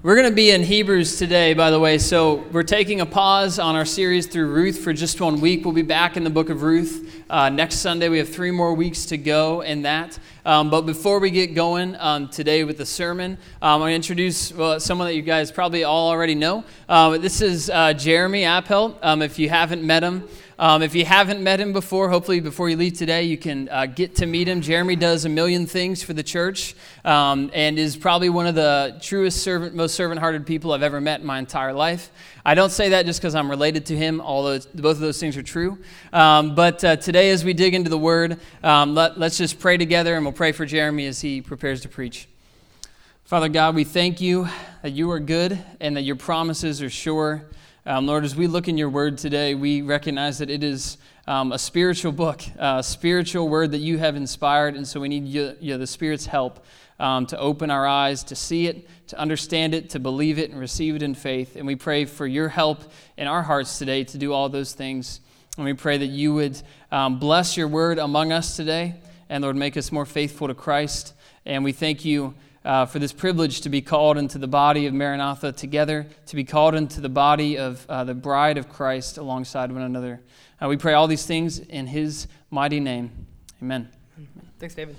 We're going to be in Hebrews today, by the way. So we're taking a pause on our series through Ruth for just one week. We'll be back in the book of Ruth uh, next Sunday. We have three more weeks to go in that. Um, but before we get going um, today with the sermon, um, to introduce well, someone that you guys probably all already know. Uh, this is uh, Jeremy Appel. Um, if you haven't met him, um, if you haven't met him before, hopefully before you leave today, you can uh, get to meet him. Jeremy does a million things for the church um, and is probably one of the truest servant, most servant-hearted people I've ever met in my entire life. I don't say that just because I'm related to him, although both of those things are true. Um, but uh, today, as we dig into the Word, um, let, let's just pray together, and we'll pray for Jeremy as he prepares to preach. Father God, we thank you that you are good and that your promises are sure. Um, Lord, as we look in your word today, we recognize that it is um, a spiritual book, a spiritual word that you have inspired, and so we need you, you know, the Spirit's help um, to open our eyes, to see it, to understand it, to believe it, and receive it in faith. And we pray for your help in our hearts today to do all those things. And we pray that you would um, bless your word among us today, and Lord, make us more faithful to Christ. And we thank you uh, for this privilege to be called into the body of Maranatha together, to be called into the body of uh, the bride of Christ alongside one another. Uh, we pray all these things in his mighty name. Amen. Thanks, David.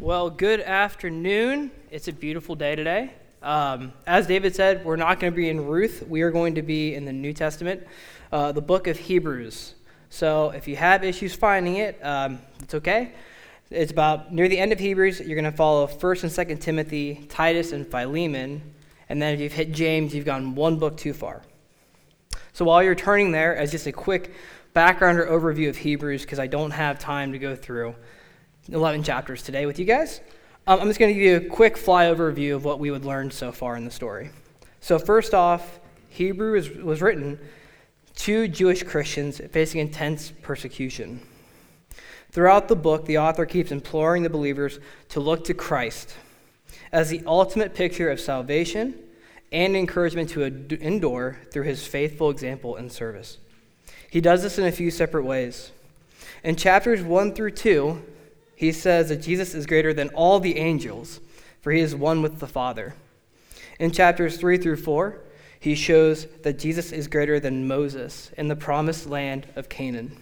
Well, good afternoon. It's a beautiful day today. Um, as David said, we're not going to be in Ruth. We are going to be in the New Testament, uh, the book of Hebrews. So if you have issues finding it, um, it's okay. It's about near the end of Hebrews, you're going to follow 1st and 2nd Timothy, Titus, and Philemon. And then if you've hit James, you've gone one book too far. So while you're turning there, as just a quick background or overview of Hebrews, because I don't have time to go through 11 chapters today with you guys, um, I'm just going to give you a quick flyover view of what we would learn so far in the story. So, first off, Hebrew was, was written to Jewish Christians facing intense persecution. Throughout the book, the author keeps imploring the believers to look to Christ as the ultimate picture of salvation and encouragement to endure through his faithful example and service. He does this in a few separate ways. In chapters 1 through 2, he says that Jesus is greater than all the angels, for he is one with the Father. In chapters 3 through 4, he shows that Jesus is greater than Moses in the promised land of Canaan.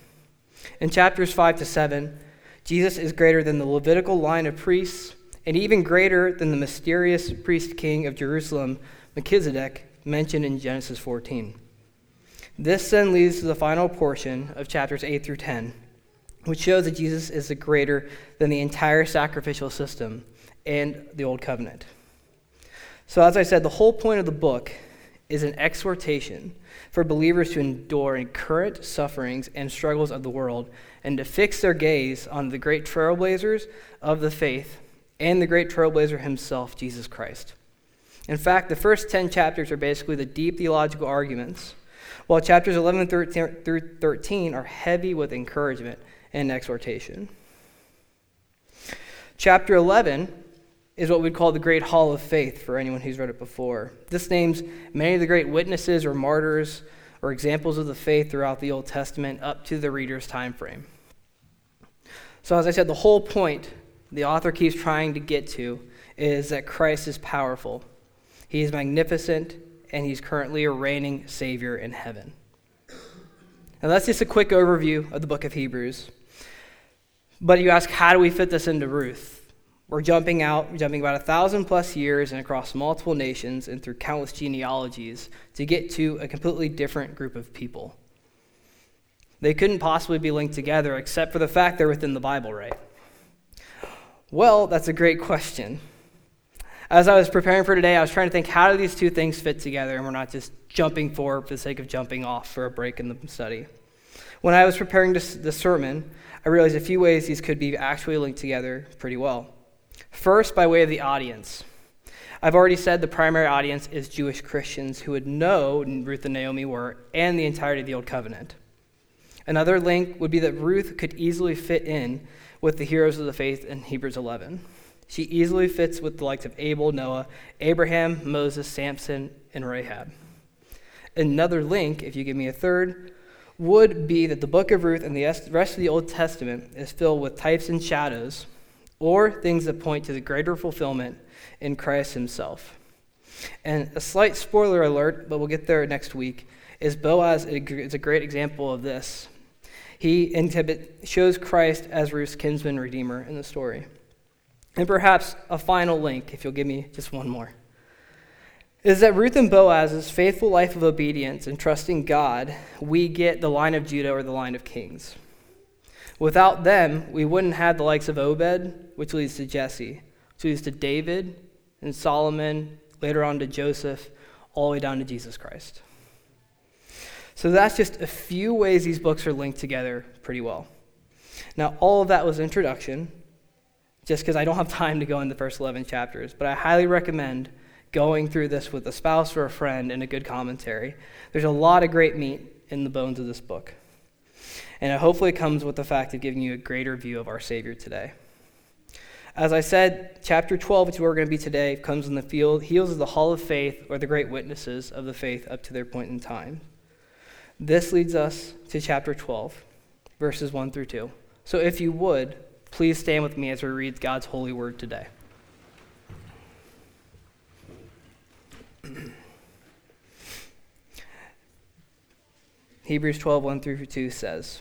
In chapters 5 to 7, Jesus is greater than the Levitical line of priests and even greater than the mysterious priest king of Jerusalem, Melchizedek, mentioned in Genesis 14. This then leads to the final portion of chapters 8 through 10, which shows that Jesus is greater than the entire sacrificial system and the Old Covenant. So, as I said, the whole point of the book is an exhortation for believers to endure current sufferings and struggles of the world and to fix their gaze on the great trailblazers of the faith and the great trailblazer himself, Jesus Christ. In fact, the first 10 chapters are basically the deep theological arguments, while chapters 11 through 13 are heavy with encouragement and exhortation. Chapter 11 is what we'd call the Great Hall of Faith for anyone who's read it before. This names many of the great witnesses or martyrs or examples of the faith throughout the Old Testament up to the reader's time frame. So, as I said, the whole point the author keeps trying to get to is that Christ is powerful, He is magnificent, and He's currently a reigning Savior in heaven. Now, that's just a quick overview of the book of Hebrews. But you ask, how do we fit this into Ruth? We're jumping out, jumping about a thousand plus years and across multiple nations and through countless genealogies to get to a completely different group of people. They couldn't possibly be linked together except for the fact they're within the Bible, right? Well, that's a great question. As I was preparing for today, I was trying to think how do these two things fit together and we're not just jumping forward for the sake of jumping off for a break in the study. When I was preparing this, the sermon, I realized a few ways these could be actually linked together pretty well. First, by way of the audience. I've already said the primary audience is Jewish Christians who would know Ruth and Naomi were and the entirety of the Old Covenant. Another link would be that Ruth could easily fit in with the heroes of the faith in Hebrews 11. She easily fits with the likes of Abel, Noah, Abraham, Moses, Samson, and Rahab. Another link, if you give me a third, would be that the book of Ruth and the rest of the Old Testament is filled with types and shadows or things that point to the greater fulfillment in Christ himself. And a slight spoiler alert, but we'll get there next week, is Boaz is a great example of this. He shows Christ as Ruth's kinsman redeemer in the story. And perhaps a final link, if you'll give me just one more, is that Ruth and Boaz's faithful life of obedience and trusting God, we get the line of Judah or the line of kings. Without them, we wouldn't have the likes of Obed, which leads to Jesse, which leads to David and Solomon, later on to Joseph, all the way down to Jesus Christ. So that's just a few ways these books are linked together pretty well. Now, all of that was introduction, just because I don't have time to go in the first 11 chapters, but I highly recommend going through this with a spouse or a friend and a good commentary. There's a lot of great meat in the bones of this book. And it hopefully comes with the fact of giving you a greater view of our Savior today. As I said, chapter 12, which we're going to be today, comes in the field, heals the hall of faith or the great witnesses of the faith up to their point in time. This leads us to chapter 12, verses 1 through 2. So if you would, please stand with me as we read God's holy word today. Hebrews 12, 1 through 2 says,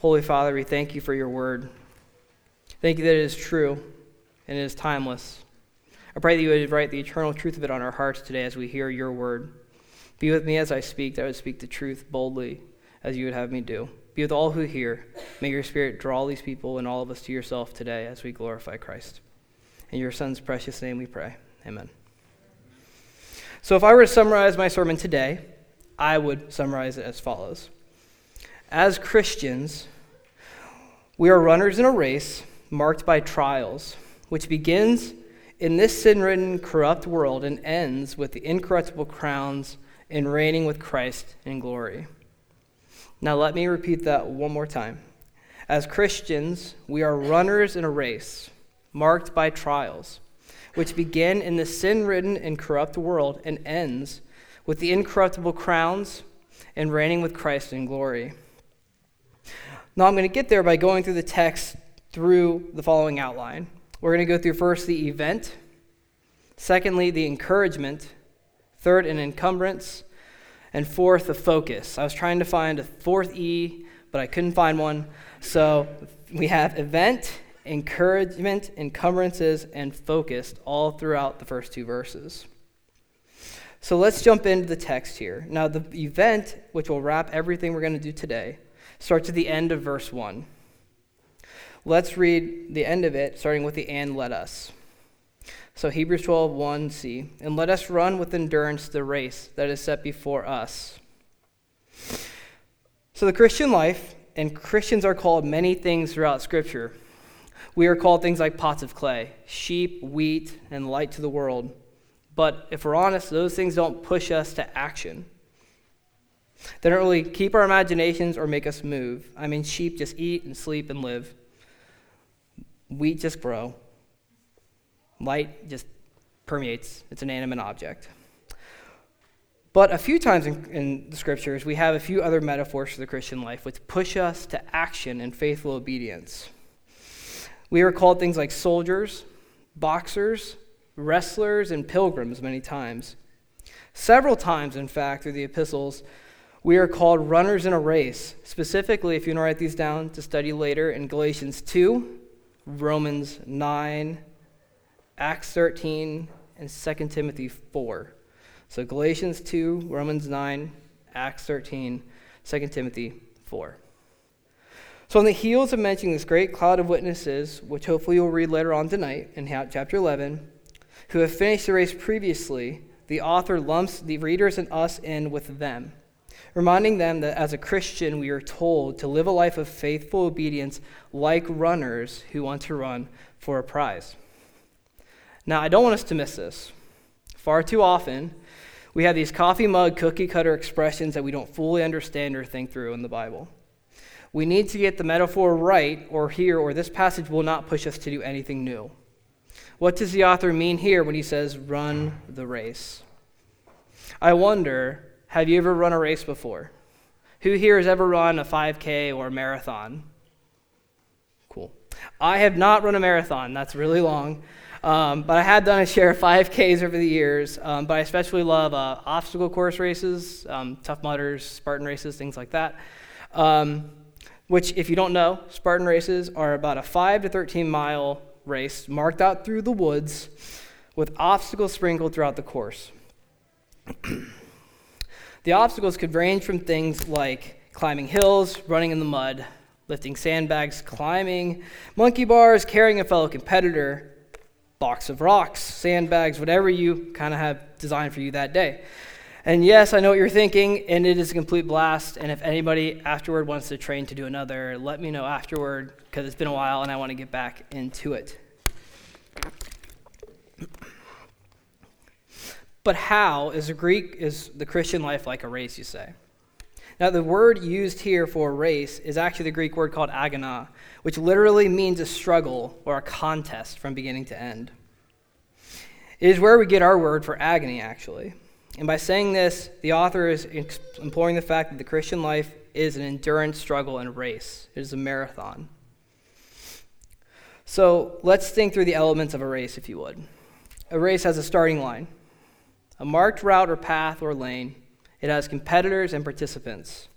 Holy Father, we thank you for your word. Thank you that it is true and it is timeless. I pray that you would write the eternal truth of it on our hearts today as we hear your word. Be with me as I speak, that I would speak the truth boldly as you would have me do. Be with all who hear. May your spirit draw these people and all of us to yourself today as we glorify Christ. In your son's precious name we pray. Amen. So, if I were to summarize my sermon today, I would summarize it as follows As Christians, we are runners in a race marked by trials, which begins in this sin ridden, corrupt world and ends with the incorruptible crowns and reigning with Christ in glory. Now, let me repeat that one more time. As Christians, we are runners in a race marked by trials, which begin in the sin ridden and corrupt world and ends with the incorruptible crowns and reigning with Christ in glory. Now, I'm going to get there by going through the text through the following outline. We're going to go through first the event, secondly, the encouragement, third, an encumbrance, and fourth, the focus. I was trying to find a fourth E, but I couldn't find one. So we have event, encouragement, encumbrances, and focused all throughout the first two verses. So let's jump into the text here. Now, the event, which will wrap everything we're going to do today, starts at the end of verse 1. Let's read the end of it, starting with the and let us. So Hebrews 12, 1c. And let us run with endurance the race that is set before us. So the Christian life, and Christians are called many things throughout Scripture. We are called things like pots of clay, sheep, wheat, and light to the world. But if we're honest, those things don't push us to action. They don't really keep our imaginations or make us move. I mean, sheep just eat and sleep and live. Wheat just grow. Light just permeates. It's an animate object. But a few times in, in, the scriptures, we have a few other metaphors for the Christian life which push us to action and faithful obedience. We are called things like soldiers, boxers, wrestlers, and pilgrims many times. Several times, in fact, through the epistles, we are called runners in a race. Specifically, if you want to write these down to study later, in Galatians 2, Romans 9, Acts 13, and 2 Timothy 4. So Galatians 2, Romans 9, Acts 13, 2 Timothy 4. So, on the heels of mentioning this great cloud of witnesses, which hopefully you'll read later on tonight in chapter 11, who have finished the race previously, the author lumps the readers and us in with them. Reminding them that as a Christian, we are told to live a life of faithful obedience like runners who want to run for a prize. Now, I don't want us to miss this. Far too often, we have these coffee mug, cookie cutter expressions that we don't fully understand or think through in the Bible. We need to get the metaphor right, or here, or this passage will not push us to do anything new. What does the author mean here when he says, run the race? I wonder, have you ever run a race before? Who here has ever run a 5K or a marathon? Cool. I have not run a marathon, that's really long. Um, but I have done a share of 5Ks over the years. Um, but I especially love uh, obstacle course races, um, Tough Mudders, Spartan races, things like that. Um, which, if you don't know, Spartan races are about a 5 to 13 mile race marked out through the woods with obstacles sprinkled throughout the course. the obstacles could range from things like climbing hills, running in the mud, lifting sandbags, climbing monkey bars, carrying a fellow competitor, box of rocks, sandbags, whatever you kind of have designed for you that day. And yes, I know what you're thinking, and it is a complete blast. And if anybody afterward wants to train to do another, let me know afterward because it's been a while and I want to get back into it. But how is the Greek is the Christian life like a race, you say? Now, the word used here for race is actually the Greek word called agona, which literally means a struggle or a contest from beginning to end. It is where we get our word for agony, actually. And by saying this, the author is imploring the fact that the Christian life is an endurance struggle and race, it is a marathon. So let's think through the elements of a race, if you would. A race has a starting line, a marked route or path or lane it has competitors and participants.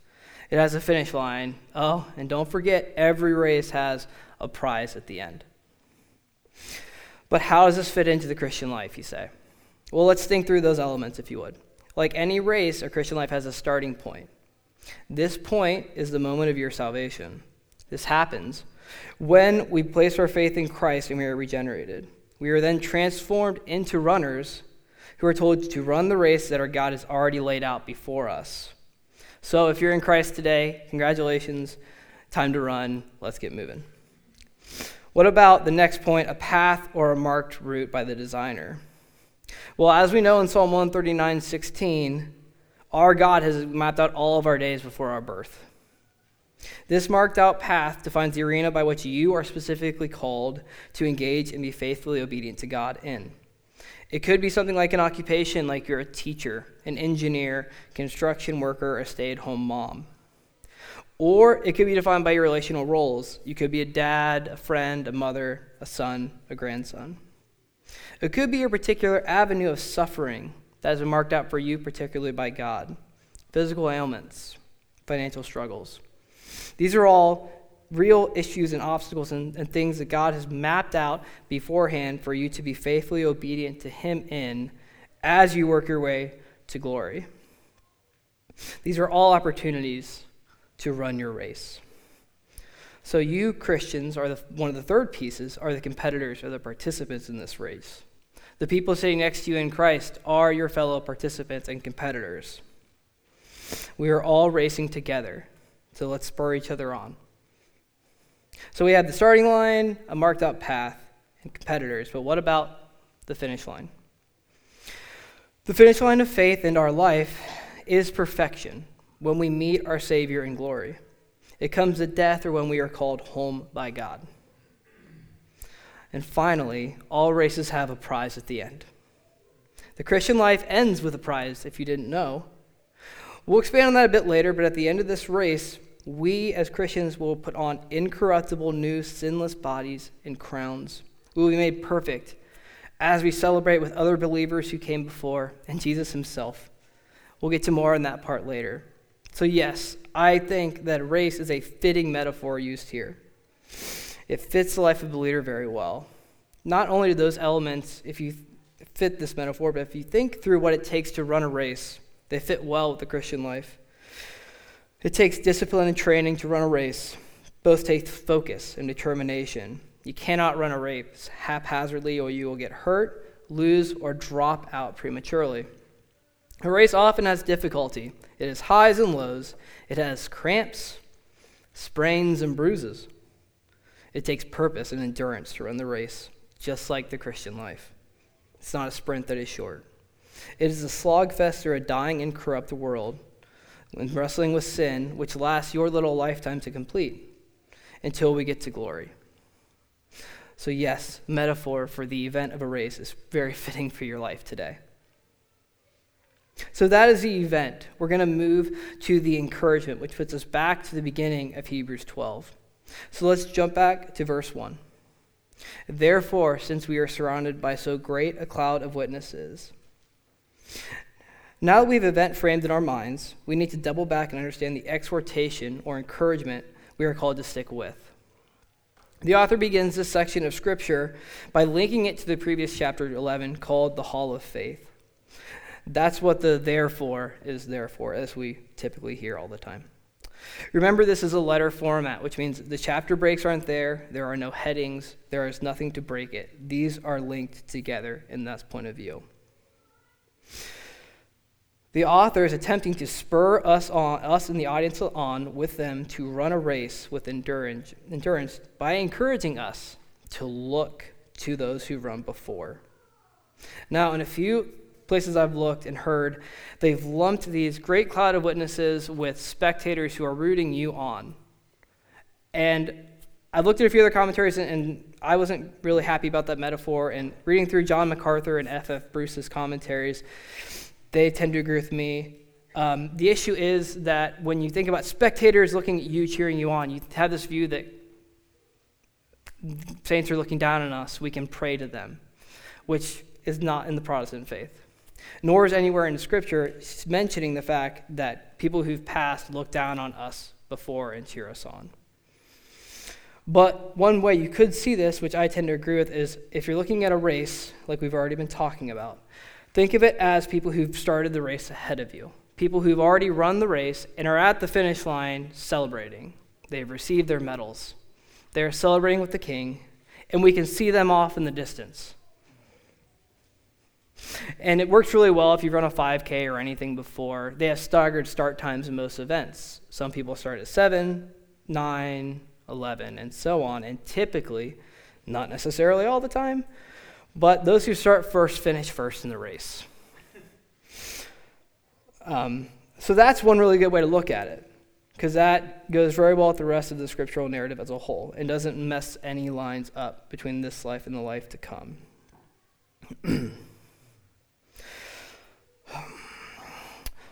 It has a finish line. Oh, and don't forget, every race has a prize at the end. But how does this fit into the Christian life, you say? Well, let's think through those elements, if you would. Like any race, a Christian life has a starting point. This point is the moment of your salvation. This happens when we place our faith in Christ and we are regenerated. We are then transformed into runners who are told to run the race that our God has already laid out before us. So if you're in Christ today, congratulations. Time to run. Let's get moving. What about the next point, a path or a marked route by the designer? Well, as we know in Psalm 139 16, our God has mapped out all of our days before our birth. This marked out path defines the arena by which you are specifically called to engage and be faithfully obedient to God in. It could be something like an occupation, like you're a teacher, an engineer, construction worker, a stay at home mom. Or it could be defined by your relational roles. You could be a dad, a friend, a mother, a son, a grandson. It could be a particular avenue of suffering that has been marked out for you, particularly by God physical ailments, financial struggles. These are all real issues and obstacles and, and things that God has mapped out beforehand for you to be faithfully obedient to Him in as you work your way to glory. These are all opportunities to run your race. So, you Christians are the, one of the third pieces, are the competitors or the participants in this race. The people sitting next to you in Christ are your fellow participants and competitors. We are all racing together, so let's spur each other on. So we have the starting line, a marked out path, and competitors. But what about the finish line? The finish line of faith in our life is perfection when we meet our Savior in glory. It comes at death or when we are called home by God. And finally, all races have a prize at the end. The Christian life ends with a prize, if you didn't know. We'll expand on that a bit later, but at the end of this race, we as Christians will put on incorruptible, new, sinless bodies and crowns. We will be made perfect as we celebrate with other believers who came before and Jesus himself. We'll get to more on that part later. So, yes, I think that race is a fitting metaphor used here. It fits the life of the leader very well. Not only do those elements, if you fit this metaphor, but if you think through what it takes to run a race, they fit well with the Christian life. It takes discipline and training to run a race. Both take focus and determination. You cannot run a race haphazardly or you will get hurt, lose, or drop out prematurely. A race often has difficulty. It has highs and lows. It has cramps, sprains, and bruises. It takes purpose and endurance to run the race, just like the Christian life. It's not a sprint that is short. It is a slogfest through a dying and corrupt world, and wrestling with sin, which lasts your little lifetime to complete until we get to glory. So, yes, metaphor for the event of a race is very fitting for your life today. So, that is the event. We're going to move to the encouragement, which puts us back to the beginning of Hebrews 12. So, let's jump back to verse 1. Therefore, since we are surrounded by so great a cloud of witnesses, now that we have event framed in our minds, we need to double back and understand the exhortation or encouragement we are called to stick with. The author begins this section of Scripture by linking it to the previous chapter 11 called the Hall of Faith. That's what the therefore is there for, as we typically hear all the time. Remember, this is a letter format, which means the chapter breaks aren't there, there are no headings, there is nothing to break it. These are linked together in that point of view. The author is attempting to spur us on, us in the audience on with them to run a race with endurance, endurance by encouraging us to look to those who run before. Now, in a few places I've looked and heard, they've lumped these great cloud of witnesses with spectators who are rooting you on. And I looked at a few other commentaries and, and I wasn't really happy about that metaphor. And reading through John MacArthur and F.F. Bruce's commentaries, they tend to agree with me. Um, the issue is that when you think about spectators looking at you, cheering you on, you have this view that saints are looking down on us, we can pray to them, which is not in the Protestant faith. Nor is anywhere in the Scripture mentioning the fact that people who've passed look down on us before and cheer us on. But one way you could see this, which I tend to agree with, is if you're looking at a race, like we've already been talking about, Think of it as people who've started the race ahead of you, people who've already run the race and are at the finish line celebrating. They've received their medals. They're celebrating with the king, and we can see them off in the distance. And it works really well if you've run a 5K or anything before. They have staggered start times in most events. Some people start at 7, 9, 11, and so on. And typically, not necessarily all the time, but those who start first finish first in the race. Um, so that's one really good way to look at it, because that goes very well with the rest of the scriptural narrative as a whole and doesn't mess any lines up between this life and the life to come.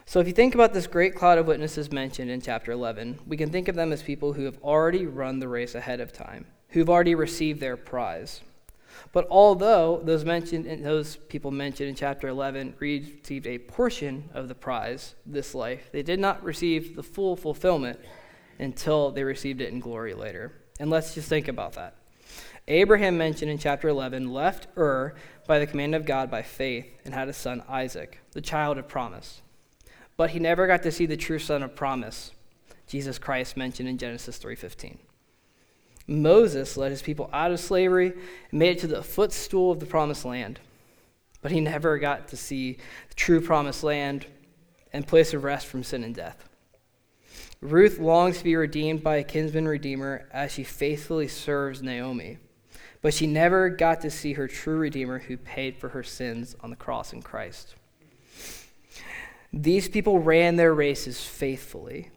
so, if you think about this great cloud of witnesses mentioned in chapter 11, we can think of them as people who have already run the race ahead of time, who've already received their prize. But although those mentioned those people mentioned in chapter 11 received a portion of the prize this life, they did not receive the full fulfillment until they received it in glory later. And let's just think about that. Abraham mentioned in chapter 11 left Ur by the command of God by faith and had a son Isaac, the child of promise. But he never got to see the true son of promise, Jesus Christ mentioned in Genesis 3:15. Moses led his people out of slavery and made it to the footstool of the promised land. But he never got to see the true promised land and place of rest from sin and death. Ruth longs to be redeemed by a kinsman redeemer as she faithfully serves Naomi. But she never got to see her true redeemer who paid for her sins on the cross in Christ. These people ran their races faithfully.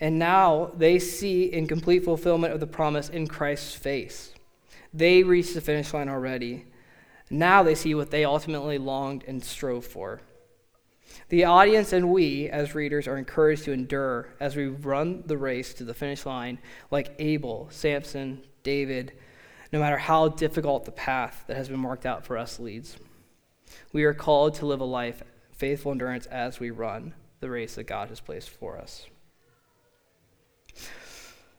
And now they see in complete fulfillment of the promise in Christ's face. They reached the finish line already. Now they see what they ultimately longed and strove for. The audience and we, as readers, are encouraged to endure as we run the race to the finish line, like Abel, Samson, David, no matter how difficult the path that has been marked out for us leads. We are called to live a life faithful endurance as we run the race that God has placed for us.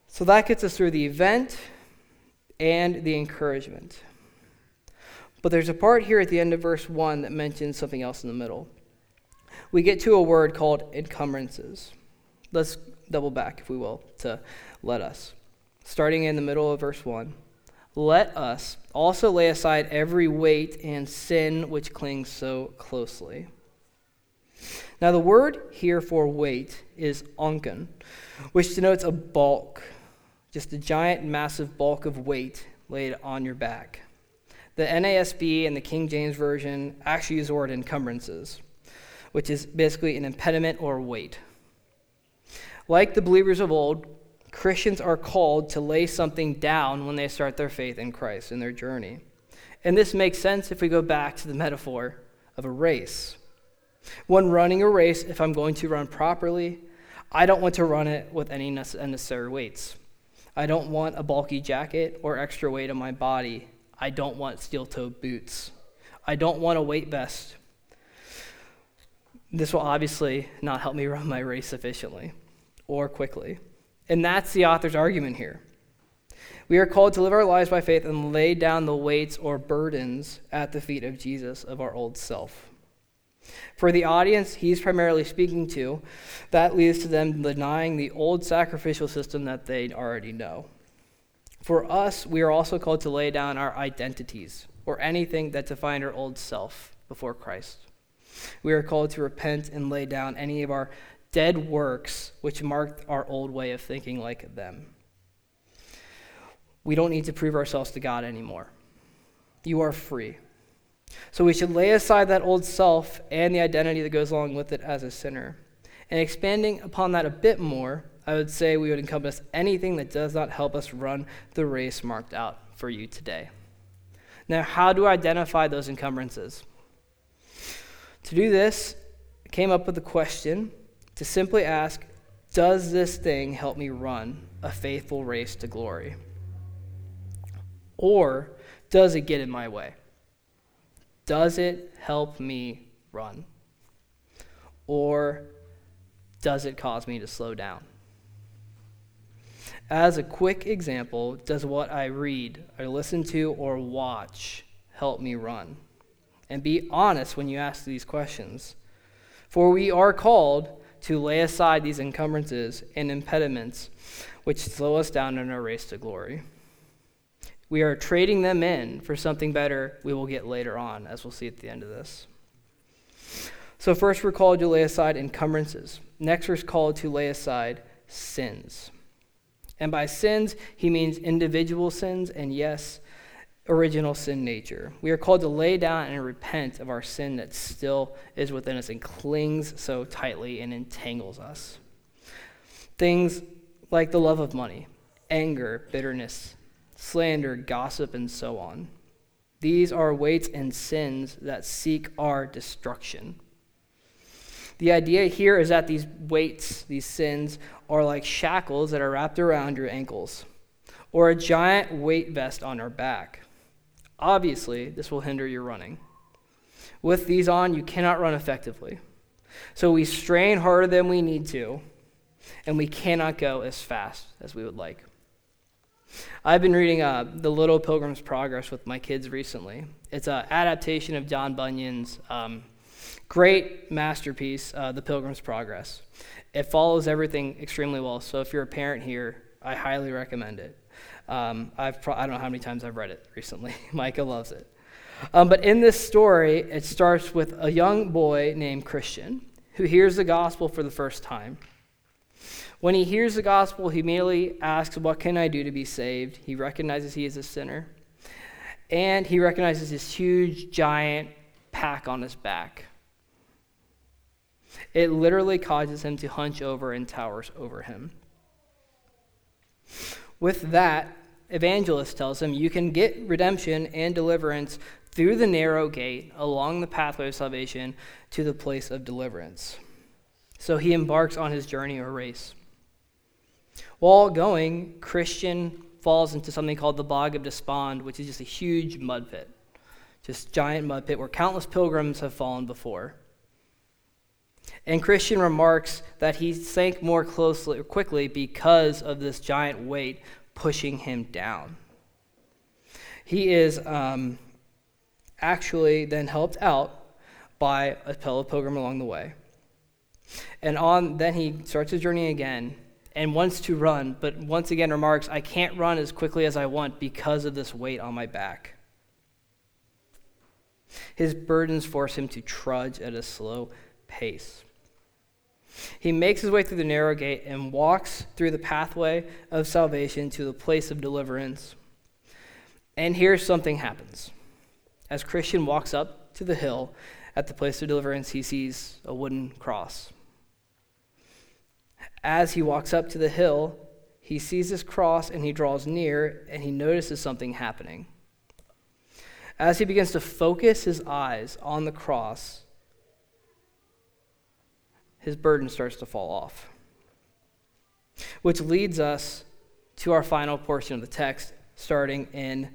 So that gets us through the event and the encouragement. But there's a part here at the end of verse 1 that mentions something else in the middle. We get to a word called encumbrances. Let's double back, if we will, to let us. Starting in the middle of verse 1. Let us also lay aside every weight and sin which clings so closely. Now, the word here for weight is onken, which denotes a bulk, just a giant, massive bulk of weight laid on your back. The NASB and the King James Version actually use the word encumbrances, which is basically an impediment or weight. Like the believers of old, Christians are called to lay something down when they start their faith in Christ in their journey. And this makes sense if we go back to the metaphor of a race. When running a race, if I'm going to run properly, I don't want to run it with any unnecessary weights. I don't want a bulky jacket or extra weight on my body. I don't want steel toed boots. I don't want a weight vest. This will obviously not help me run my race efficiently or quickly. And that's the author's argument here. We are called to live our lives by faith and lay down the weights or burdens at the feet of Jesus of our old self. For the audience he's primarily speaking to, that leads to them denying the old sacrificial system that they already know. For us, we are also called to lay down our identities or anything that defined our old self before Christ. We are called to repent and lay down any of our dead works which marked our old way of thinking like them. We don't need to prove ourselves to God anymore. You are free. So we should lay aside that old self and the identity that goes along with it as a sinner. And expanding upon that a bit more, I would say we would encompass anything that does not help us run the race marked out for you today. Now, how do I identify those encumbrances? To do this, I came up with a question to simply ask Does this thing help me run a faithful race to glory? Or does it get in my way? Does it help me run? Or does it cause me to slow down? As a quick example, does what I read, or listen to, or watch help me run? And be honest when you ask these questions. For we are called to lay aside these encumbrances and impediments which slow us down in our race to glory. We are trading them in for something better we will get later on, as we'll see at the end of this. So, first, we're called to lay aside encumbrances. Next, we're called to lay aside sins. And by sins, he means individual sins, and yes, original sin nature. We are called to lay down and repent of our sin that still is within us and clings so tightly and entangles us. Things like the love of money, anger, bitterness, slander, gossip, and so on. These are weights and sins that seek our destruction. The idea here is that these weights, these sins, are like shackles that are wrapped around your ankles, or a giant weight vest on our back. Obviously, this will hinder your running. With these on, you cannot run effectively. So we strain harder than we need to, and we cannot go as fast as we would like. I've been reading uh, The Little Pilgrim's Progress with my kids recently. It's an adaptation of John Bunyan's um, great masterpiece, uh, The Pilgrim's Progress. It follows everything extremely well, so if you're a parent here, I highly recommend it. Um, I've pro- I don't know how many times I've read it recently. Micah loves it. Um, but in this story, it starts with a young boy named Christian who hears the gospel for the first time. When he hears the gospel, he immediately asks, What can I do to be saved? He recognizes he is a sinner. And he recognizes this huge, giant pack on his back. It literally causes him to hunch over and towers over him. With that, evangelist tells him, You can get redemption and deliverance through the narrow gate along the pathway of salvation to the place of deliverance. So he embarks on his journey or race. While going, Christian falls into something called the Bog of Despond, which is just a huge mud pit. Just giant mud pit where countless pilgrims have fallen before. And Christian remarks that he sank more closely quickly because of this giant weight pushing him down. He is um, actually then helped out by a fellow pilgrim along the way. And on then he starts his journey again and wants to run, but once again remarks, I can't run as quickly as I want because of this weight on my back. His burdens force him to trudge at a slow pace. He makes his way through the narrow gate and walks through the pathway of salvation to the place of deliverance. And here something happens. As Christian walks up to the hill at the place of deliverance, he sees a wooden cross. As he walks up to the hill, he sees his cross and he draws near and he notices something happening. As he begins to focus his eyes on the cross, his burden starts to fall off. Which leads us to our final portion of the text, starting in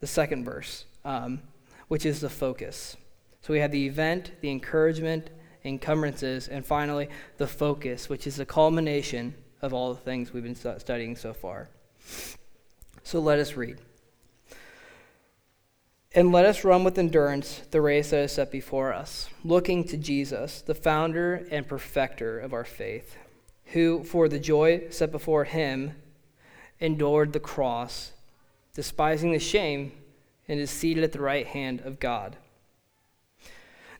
the second verse, um, which is the focus. So we have the event, the encouragement, encumbrances, and finally the focus, which is the culmination of all the things we've been studying so far. So let us read. And let us run with endurance the race that is set before us, looking to Jesus, the founder and perfecter of our faith, who, for the joy set before him, endured the cross, despising the shame, and is seated at the right hand of God.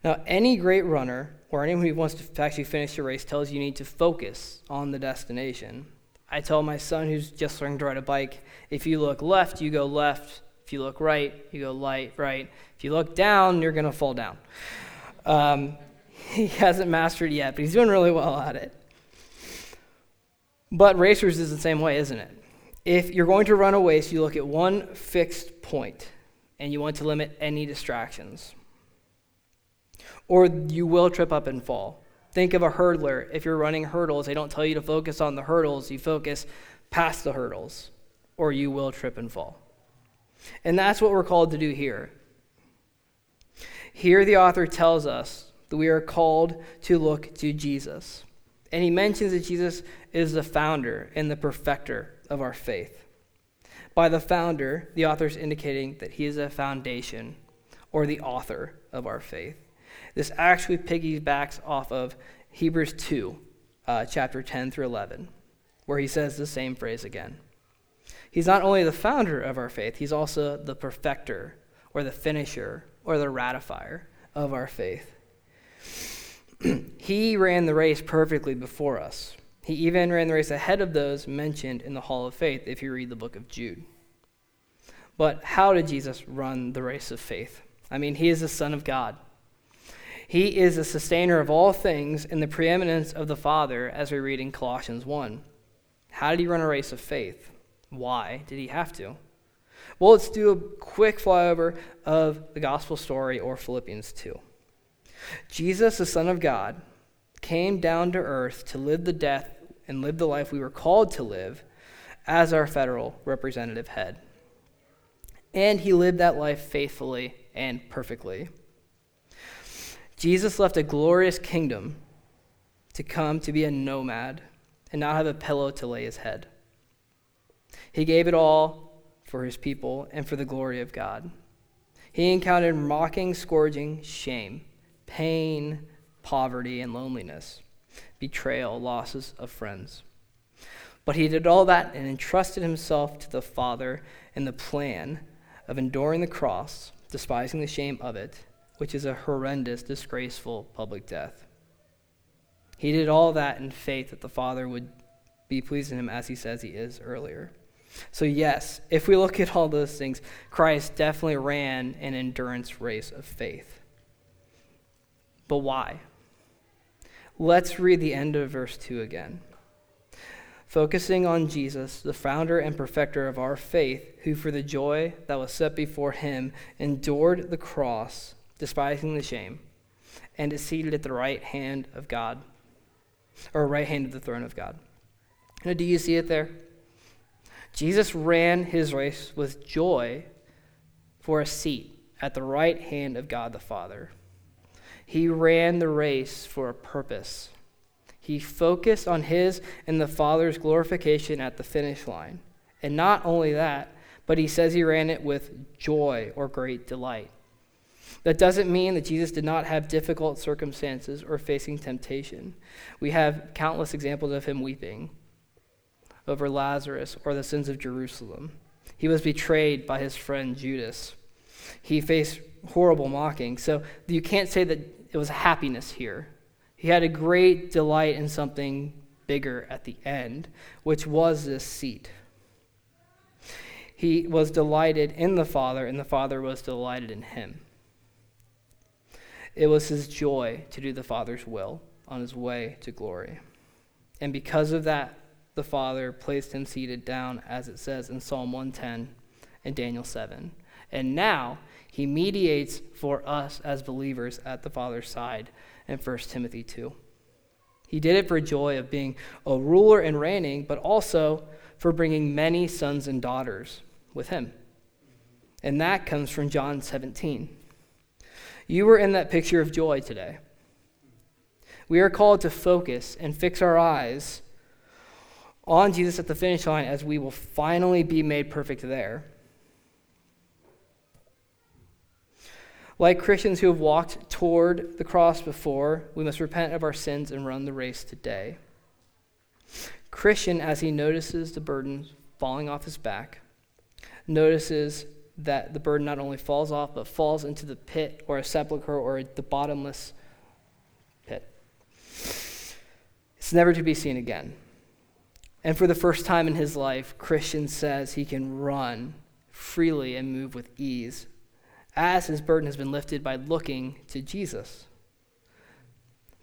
Now, any great runner or anyone who wants to actually finish a race tells you you need to focus on the destination. I tell my son who's just learning to ride a bike if you look left, you go left. If you look right, you go light, right. If you look down, you're going to fall down. Um, he hasn't mastered yet, but he's doing really well at it. But racers is the same way, isn't it? If you're going to run a race, you look at one fixed point and you want to limit any distractions. Or you will trip up and fall. Think of a hurdler. If you're running hurdles, they don't tell you to focus on the hurdles, you focus past the hurdles, or you will trip and fall. And that's what we're called to do here. Here, the author tells us that we are called to look to Jesus. And he mentions that Jesus is the founder and the perfecter of our faith. By the founder, the author is indicating that he is a foundation or the author of our faith. This actually piggybacks off of Hebrews 2, uh, chapter 10 through 11, where he says the same phrase again. He's not only the founder of our faith, he's also the perfecter or the finisher or the ratifier of our faith. he ran the race perfectly before us. He even ran the race ahead of those mentioned in the Hall of Faith if you read the book of Jude. But how did Jesus run the race of faith? I mean, he is the Son of God. He is the sustainer of all things in the preeminence of the Father, as we read in Colossians 1. How did he run a race of faith? Why did he have to? Well, let's do a quick flyover of the gospel story or Philippians 2. Jesus, the Son of God, came down to earth to live the death and live the life we were called to live as our federal representative head. And he lived that life faithfully and perfectly. Jesus left a glorious kingdom to come to be a nomad and not have a pillow to lay his head. He gave it all for his people and for the glory of God. He encountered mocking, scourging, shame, pain, poverty, and loneliness, betrayal, losses of friends. But he did all that and entrusted himself to the Father in the plan of enduring the cross, despising the shame of it, which is a horrendous, disgraceful public death. He did all that in faith that the Father would be pleased in him as he says he is earlier. So, yes, if we look at all those things, Christ definitely ran an endurance race of faith. But why? Let's read the end of verse 2 again. Focusing on Jesus, the founder and perfecter of our faith, who for the joy that was set before him endured the cross, despising the shame, and is seated at the right hand of God, or right hand of the throne of God. Now, do you see it there? Jesus ran his race with joy for a seat at the right hand of God the Father. He ran the race for a purpose. He focused on his and the Father's glorification at the finish line. And not only that, but he says he ran it with joy or great delight. That doesn't mean that Jesus did not have difficult circumstances or facing temptation. We have countless examples of him weeping over Lazarus or the sins of Jerusalem. He was betrayed by his friend Judas. He faced horrible mocking. So you can't say that it was happiness here. He had a great delight in something bigger at the end, which was this seat. He was delighted in the Father, and the Father was delighted in him. It was his joy to do the Father's will on his way to glory. And because of that, the Father placed him seated down, as it says in Psalm 110 and Daniel 7. And now he mediates for us as believers at the Father's side in 1 Timothy 2. He did it for joy of being a ruler and reigning, but also for bringing many sons and daughters with him. And that comes from John 17. You were in that picture of joy today. We are called to focus and fix our eyes on Jesus at the finish line as we will finally be made perfect there. Like Christians who have walked toward the cross before, we must repent of our sins and run the race today. Christian, as he notices the burden falling off his back, notices that the burden not only falls off, but falls into the pit or a sepulchre or the bottomless pit. It's never to be seen again. And for the first time in his life, Christian says he can run freely and move with ease as his burden has been lifted by looking to Jesus.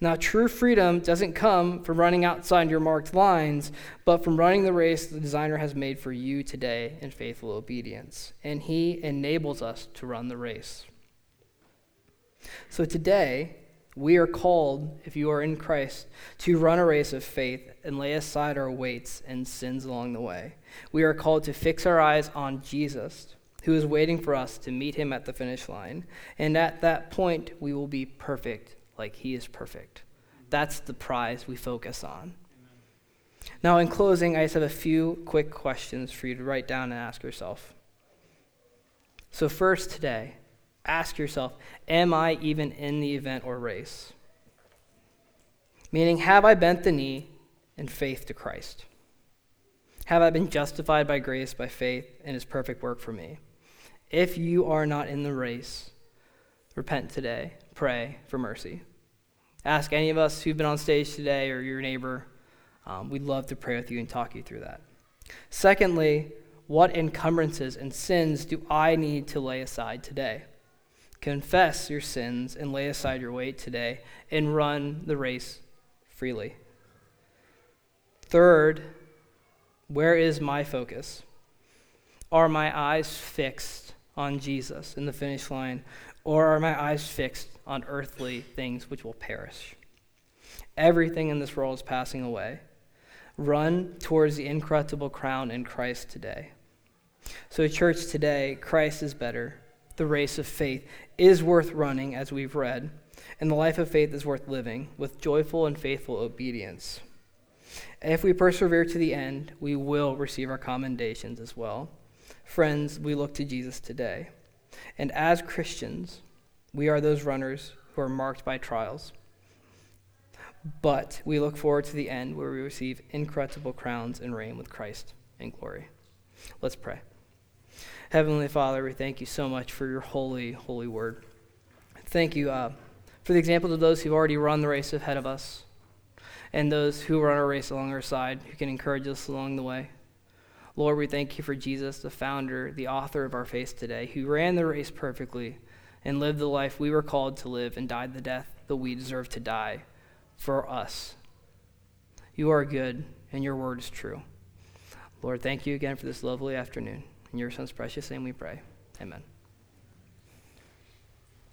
Now, true freedom doesn't come from running outside your marked lines, but from running the race the designer has made for you today in faithful obedience. And he enables us to run the race. So today, we are called, if you are in Christ, to run a race of faith and lay aside our weights and sins along the way. We are called to fix our eyes on Jesus who is waiting for us to meet him at the finish line. And at that point, we will be perfect like he is perfect. That's the prize we focus on. Now, in closing, I just have a few quick questions for you to write down and ask yourself. So, first today, ask yourself Am I even in the event or race? Meaning, have I bent the knee in faith to Christ? Have I been justified by grace, by faith, in his perfect work for me? If you are not in the race, repent today. Pray for mercy. Ask any of us who've been on stage today or your neighbor. Um, we'd love to pray with you and talk you through that. Secondly, what encumbrances and sins do I need to lay aside today? Confess your sins and lay aside your weight today and run the race freely. Third, where is my focus? Are my eyes fixed on Jesus in the finish line, or are my eyes fixed on earthly things which will perish? Everything in this world is passing away. Run towards the incorruptible crown in Christ today. So, church, today, Christ is better. The race of faith is worth running, as we've read, and the life of faith is worth living with joyful and faithful obedience. If we persevere to the end, we will receive our commendations as well. Friends, we look to Jesus today. And as Christians, we are those runners who are marked by trials. But we look forward to the end where we receive incorruptible crowns and reign with Christ in glory. Let's pray. Heavenly Father, we thank you so much for your holy, holy word. Thank you uh, for the examples of those who've already run the race ahead of us and those who run our race along our side who can encourage us along the way. Lord, we thank you for Jesus, the founder, the author of our faith today, who ran the race perfectly and lived the life we were called to live and died the death that we deserve to die for us. You are good, and your word is true. Lord, thank you again for this lovely afternoon. In your son's precious name we pray. Amen.